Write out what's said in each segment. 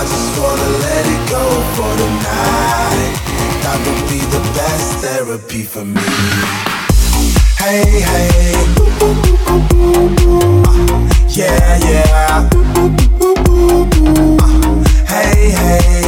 I just wanna let it go for tonight. That would be the best therapy for me. Hey, hey. Uh, yeah, yeah. Uh, hey, hey.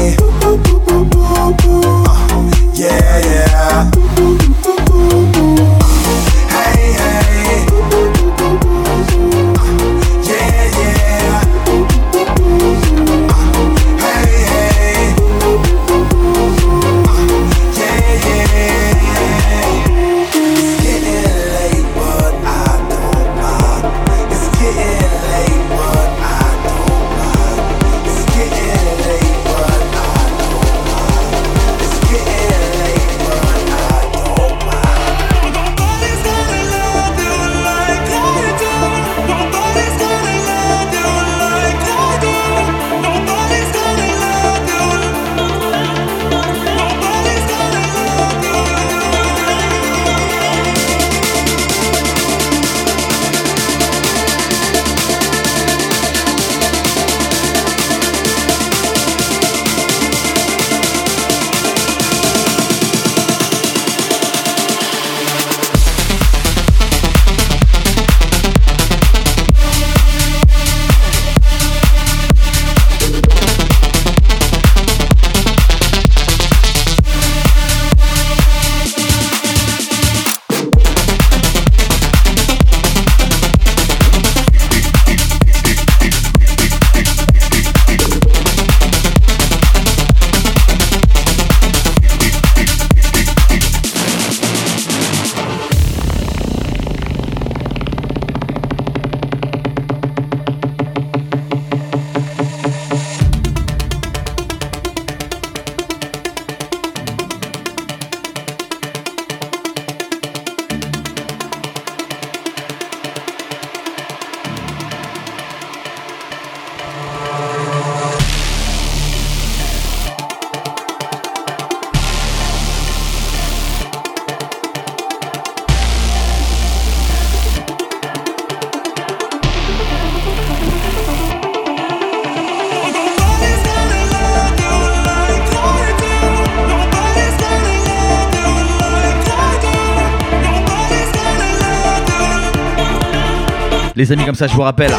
comme ça je vous rappelle.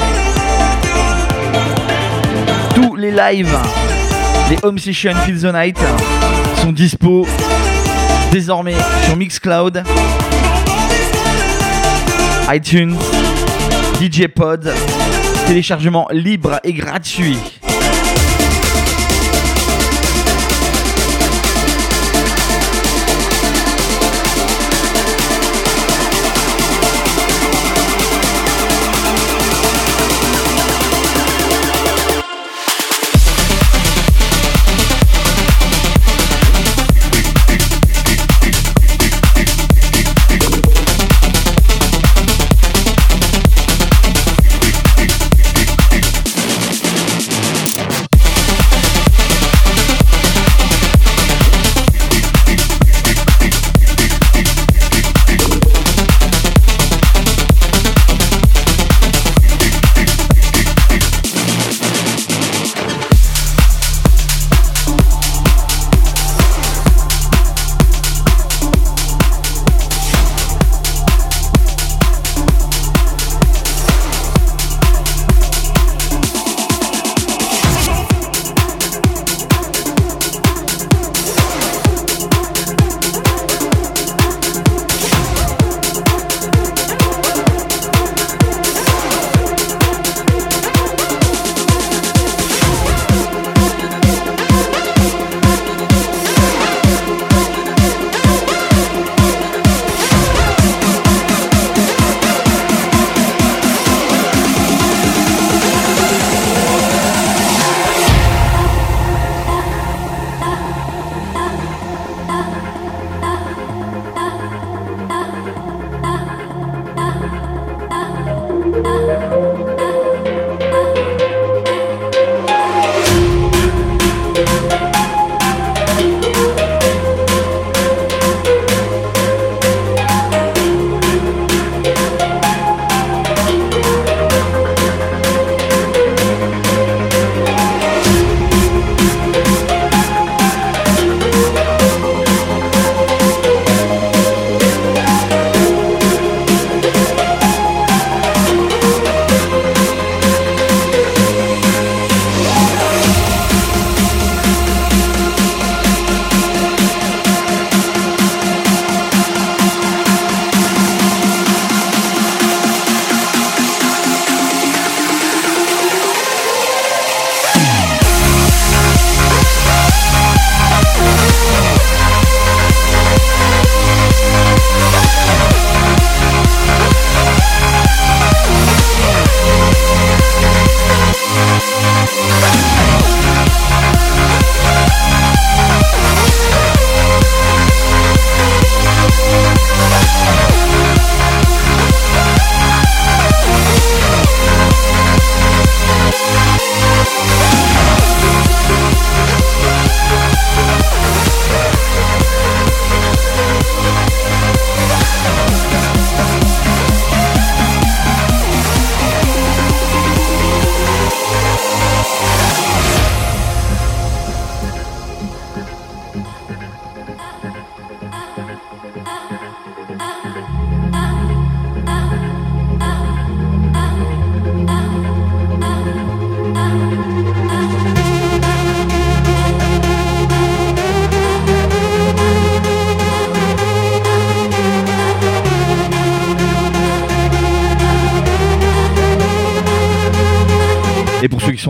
Tous les lives, les home sessions Feel the Night sont dispo désormais sur Mixcloud, iTunes, DJ Pod, téléchargement libre et gratuit.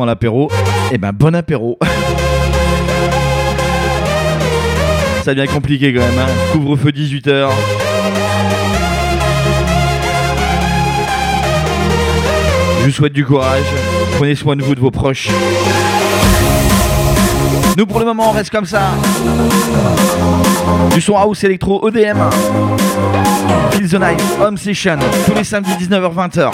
Et l'apéro, eh ben bon apéro. Ça devient compliqué quand même. Hein. Couvre-feu 18h. Je vous souhaite du courage. Prenez soin de vous, de vos proches. Nous pour le moment on reste comme ça. Du son house électro EDM. Feel the Night Home Session tous les samedis 19h-20h.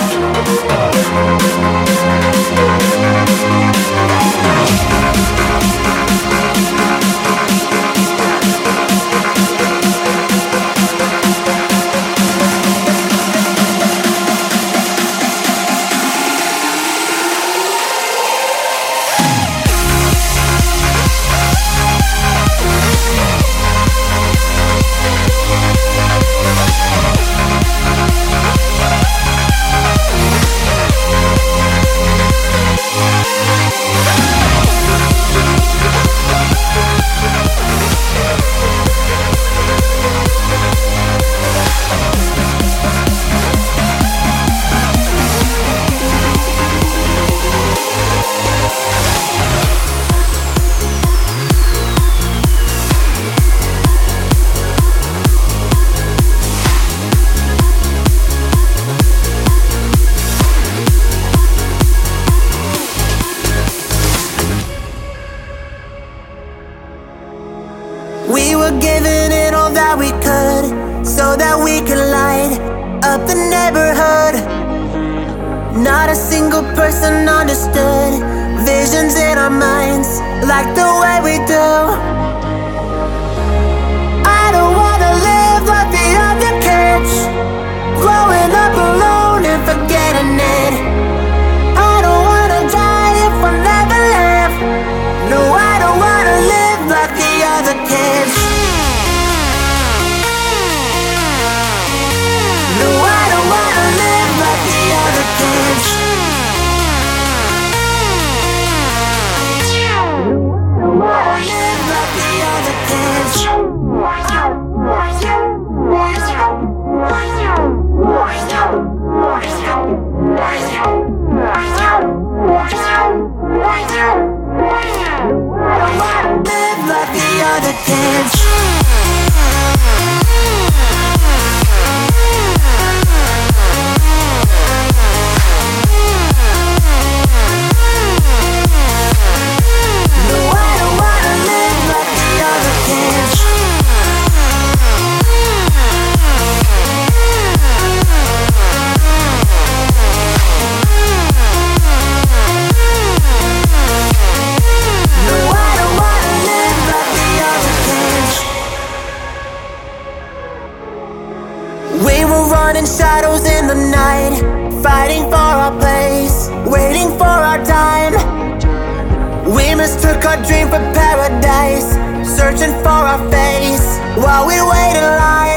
in the night, fighting for our place, waiting for our time. We mistook our dream for paradise, searching for our face while we wait in line.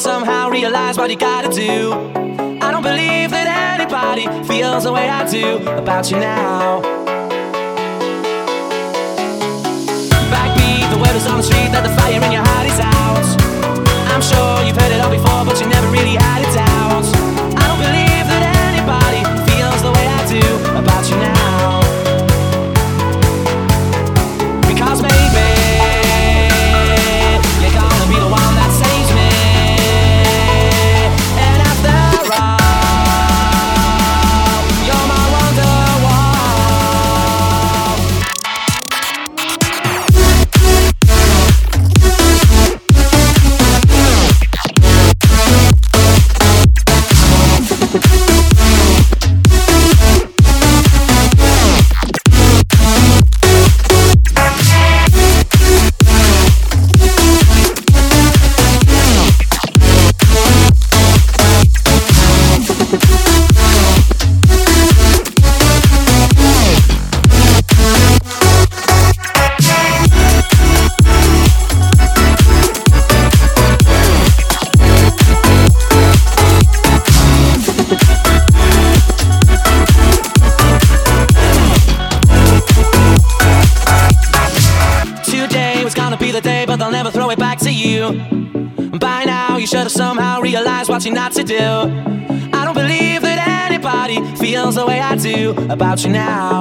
somehow realize what you gotta do. I don't believe that anybody feels the way I do about you now. Backbeat, the word is on the street that the fire in your heart is out. I'm sure you've heard it all before, but you never really had it out. about you now.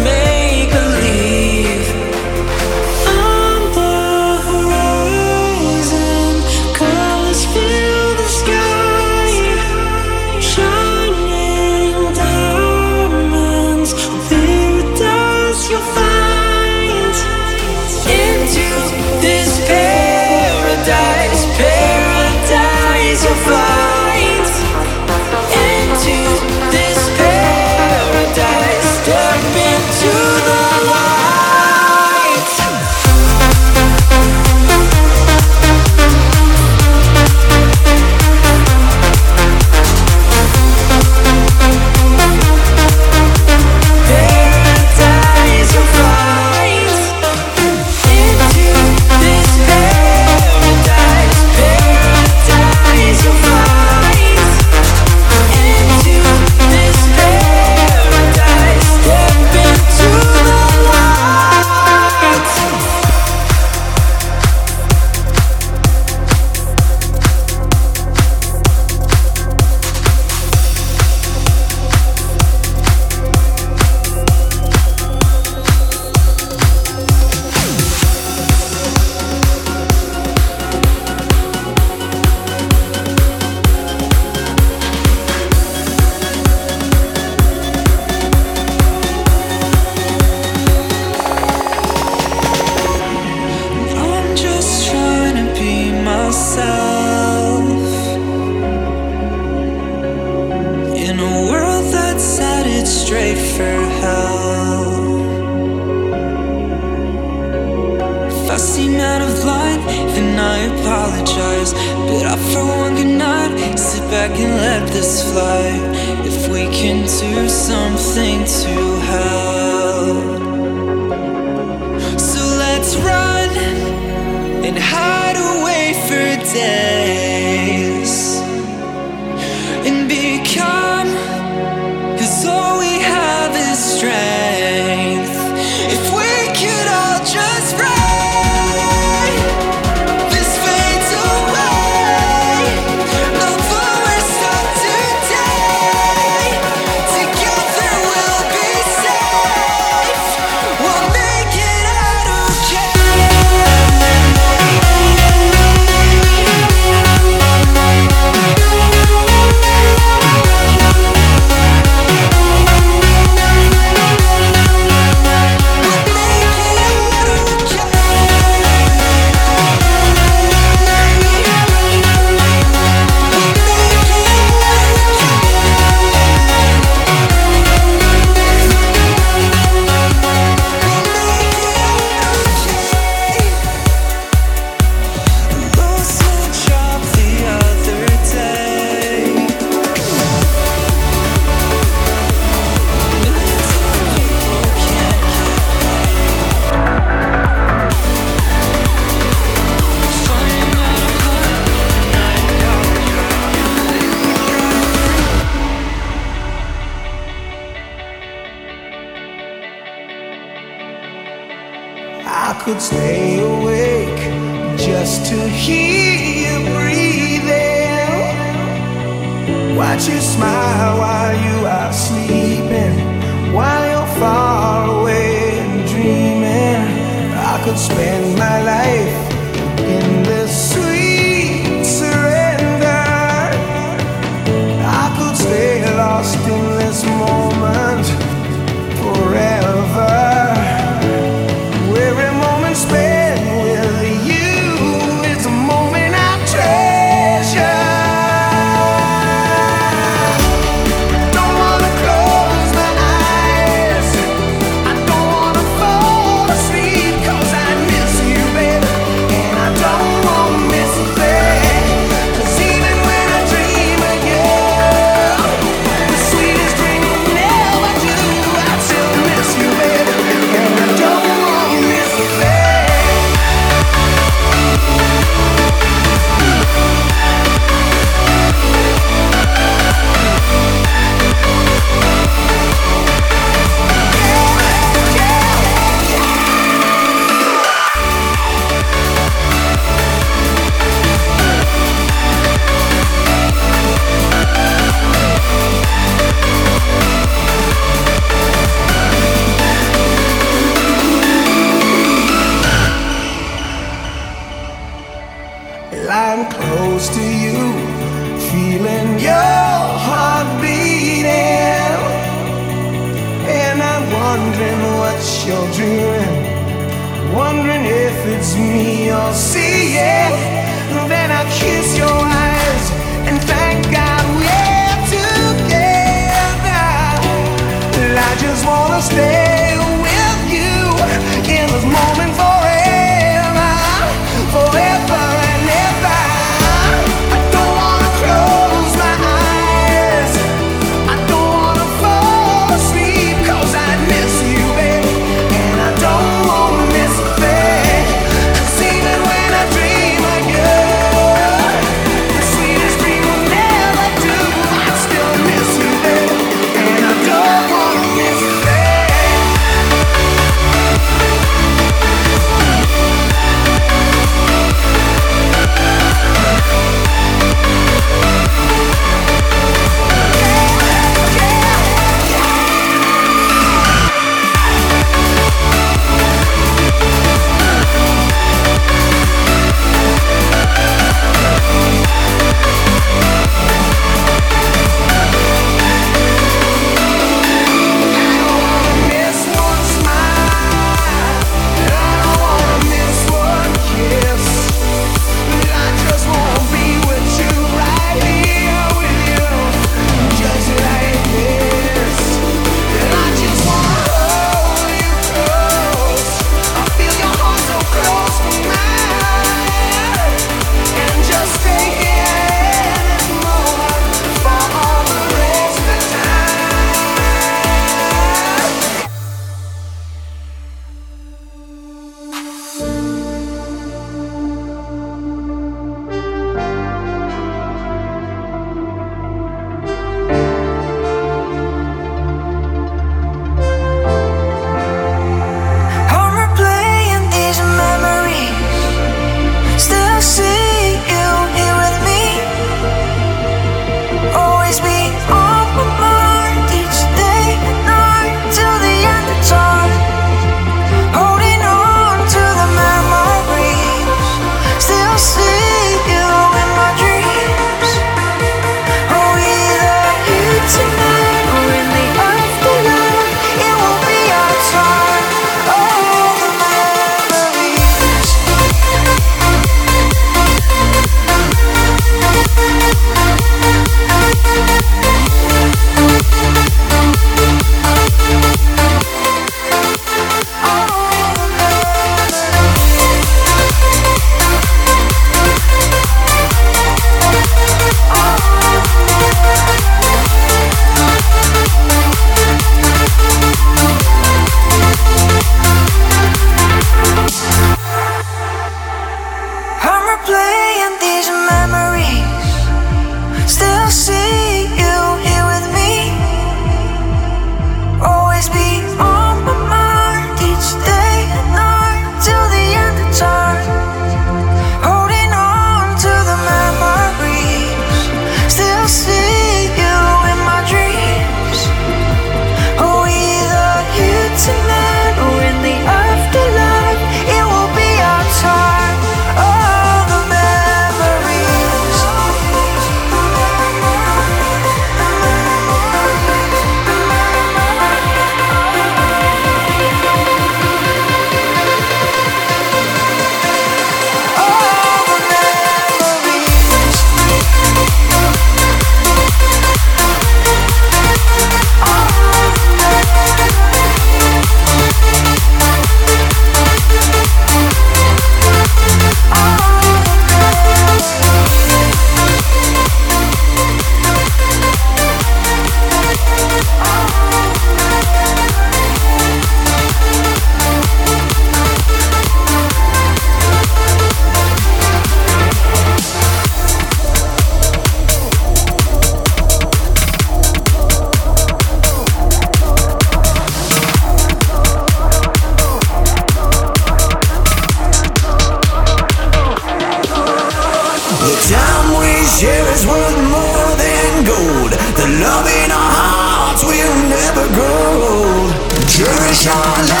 Yeah.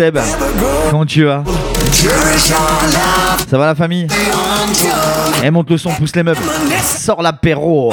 Seb. Comment tu vas Ça va la famille Eh monte le son, pousse les meubles. Sors l'apéro.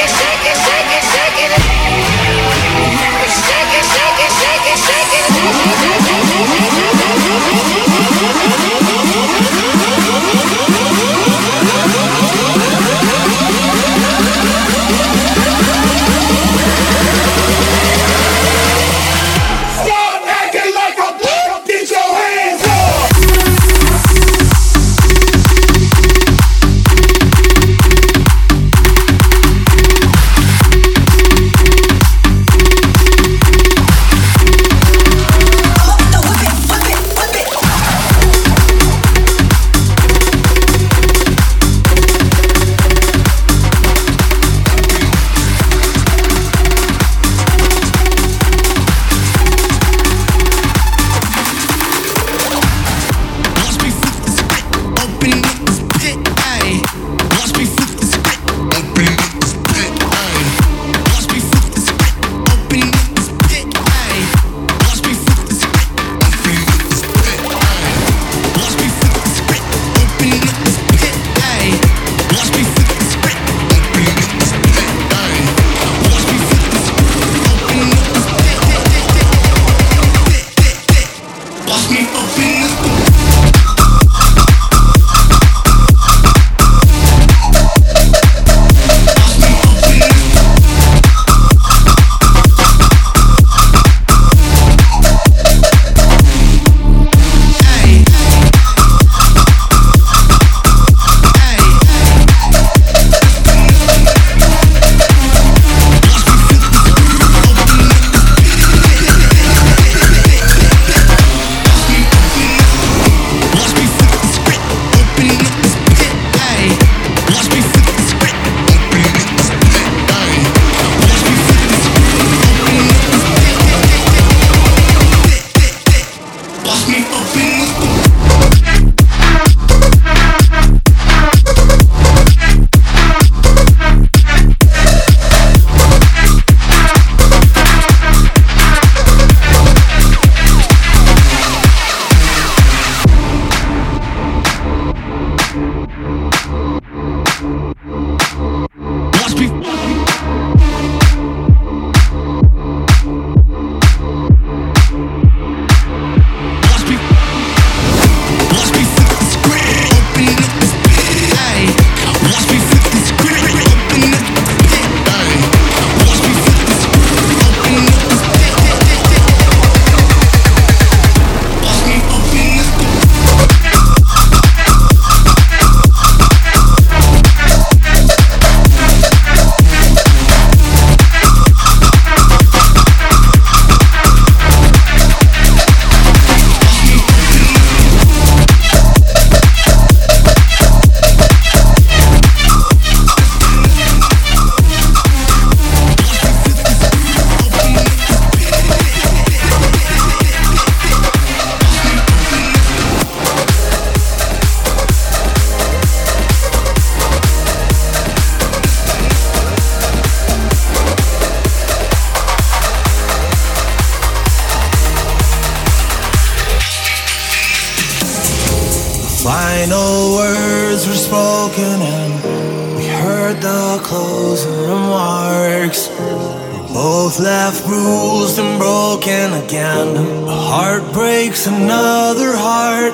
again. A heart breaks another heart.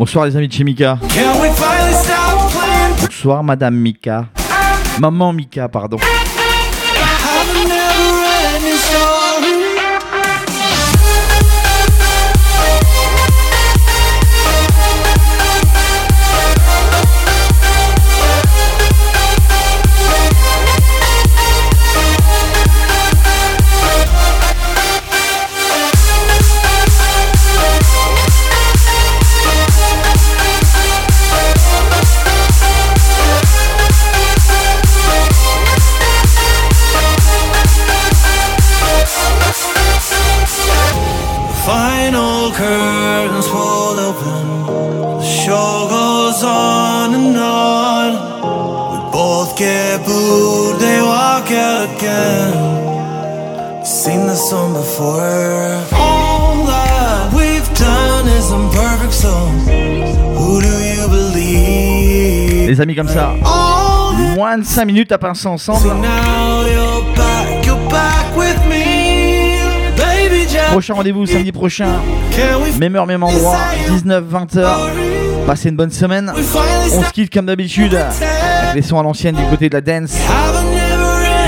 Bonsoir les amis de chez Mika. Bonsoir Madame Mika. Maman Mika, pardon. les amis, comme ça. Moins de 5 minutes à passer ensemble. Prochain rendez-vous samedi prochain. Même heure, même endroit. 19-20h. Passez une bonne semaine. On se comme d'habitude. Avec les sons à l'ancienne du côté de la dance.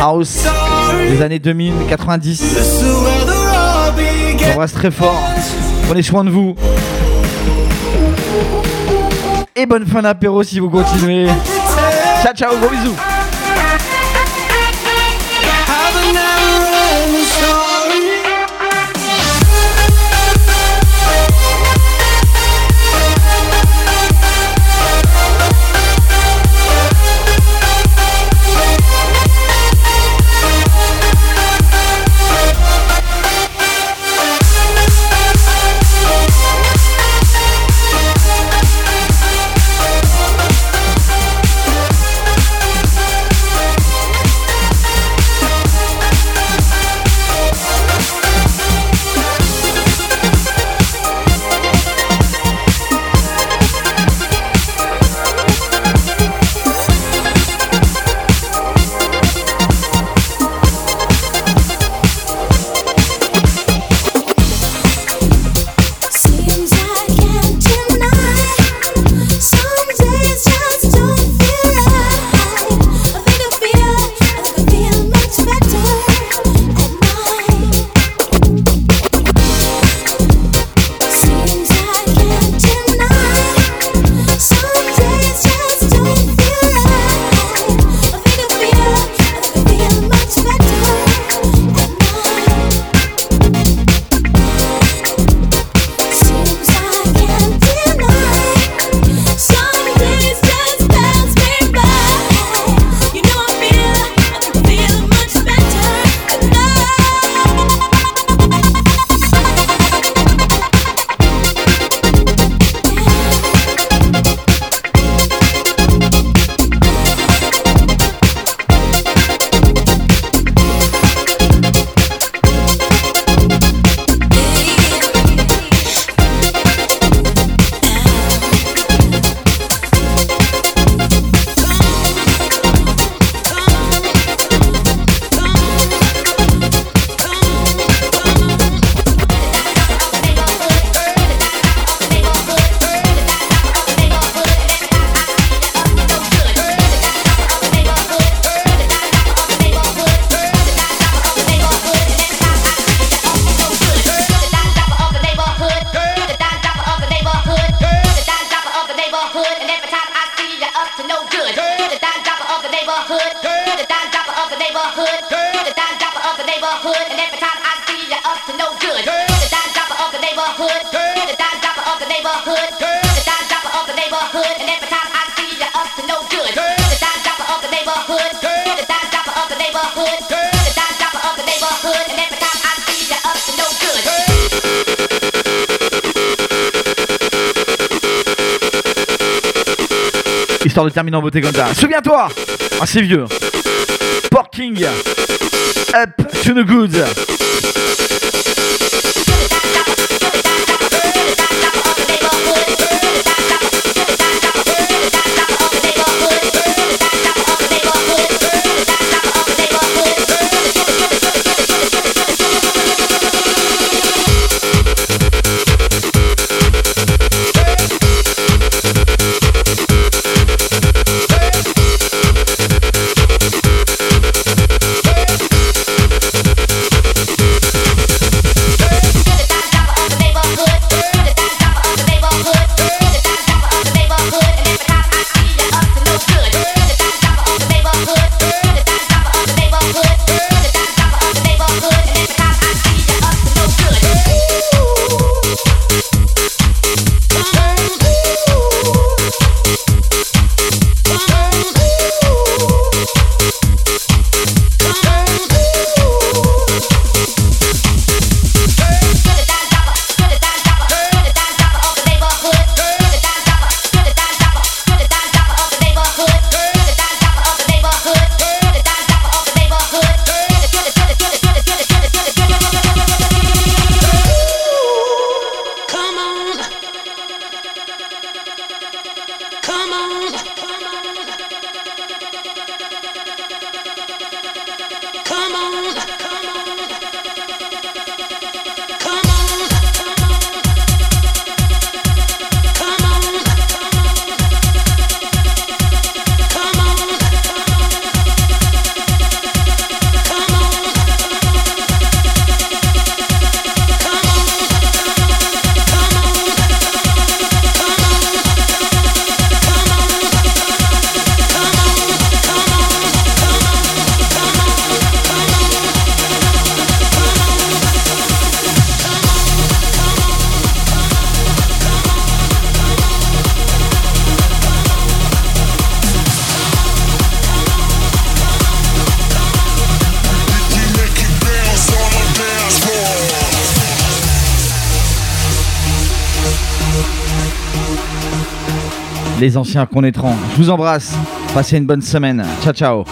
House des années 2000, 90. On reste très fort. Prenez soin de vous et bonne fin d'apéro si vous continuez. Ciao, ciao, gros bisous. De terminer en beauté comme ça. Souviens-toi Ah, c'est vieux. Porking. Up to the good. Les anciens connaîtront. Je vous embrasse. Passez une bonne semaine. Ciao, ciao.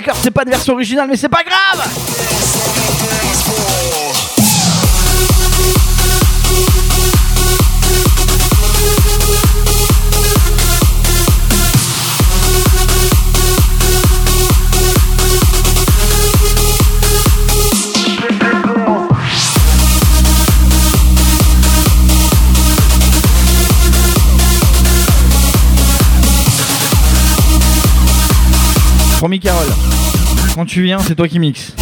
L'accorde, c'est pas de version originale, mais c'est pas grave tu viens, c'est toi qui mixes.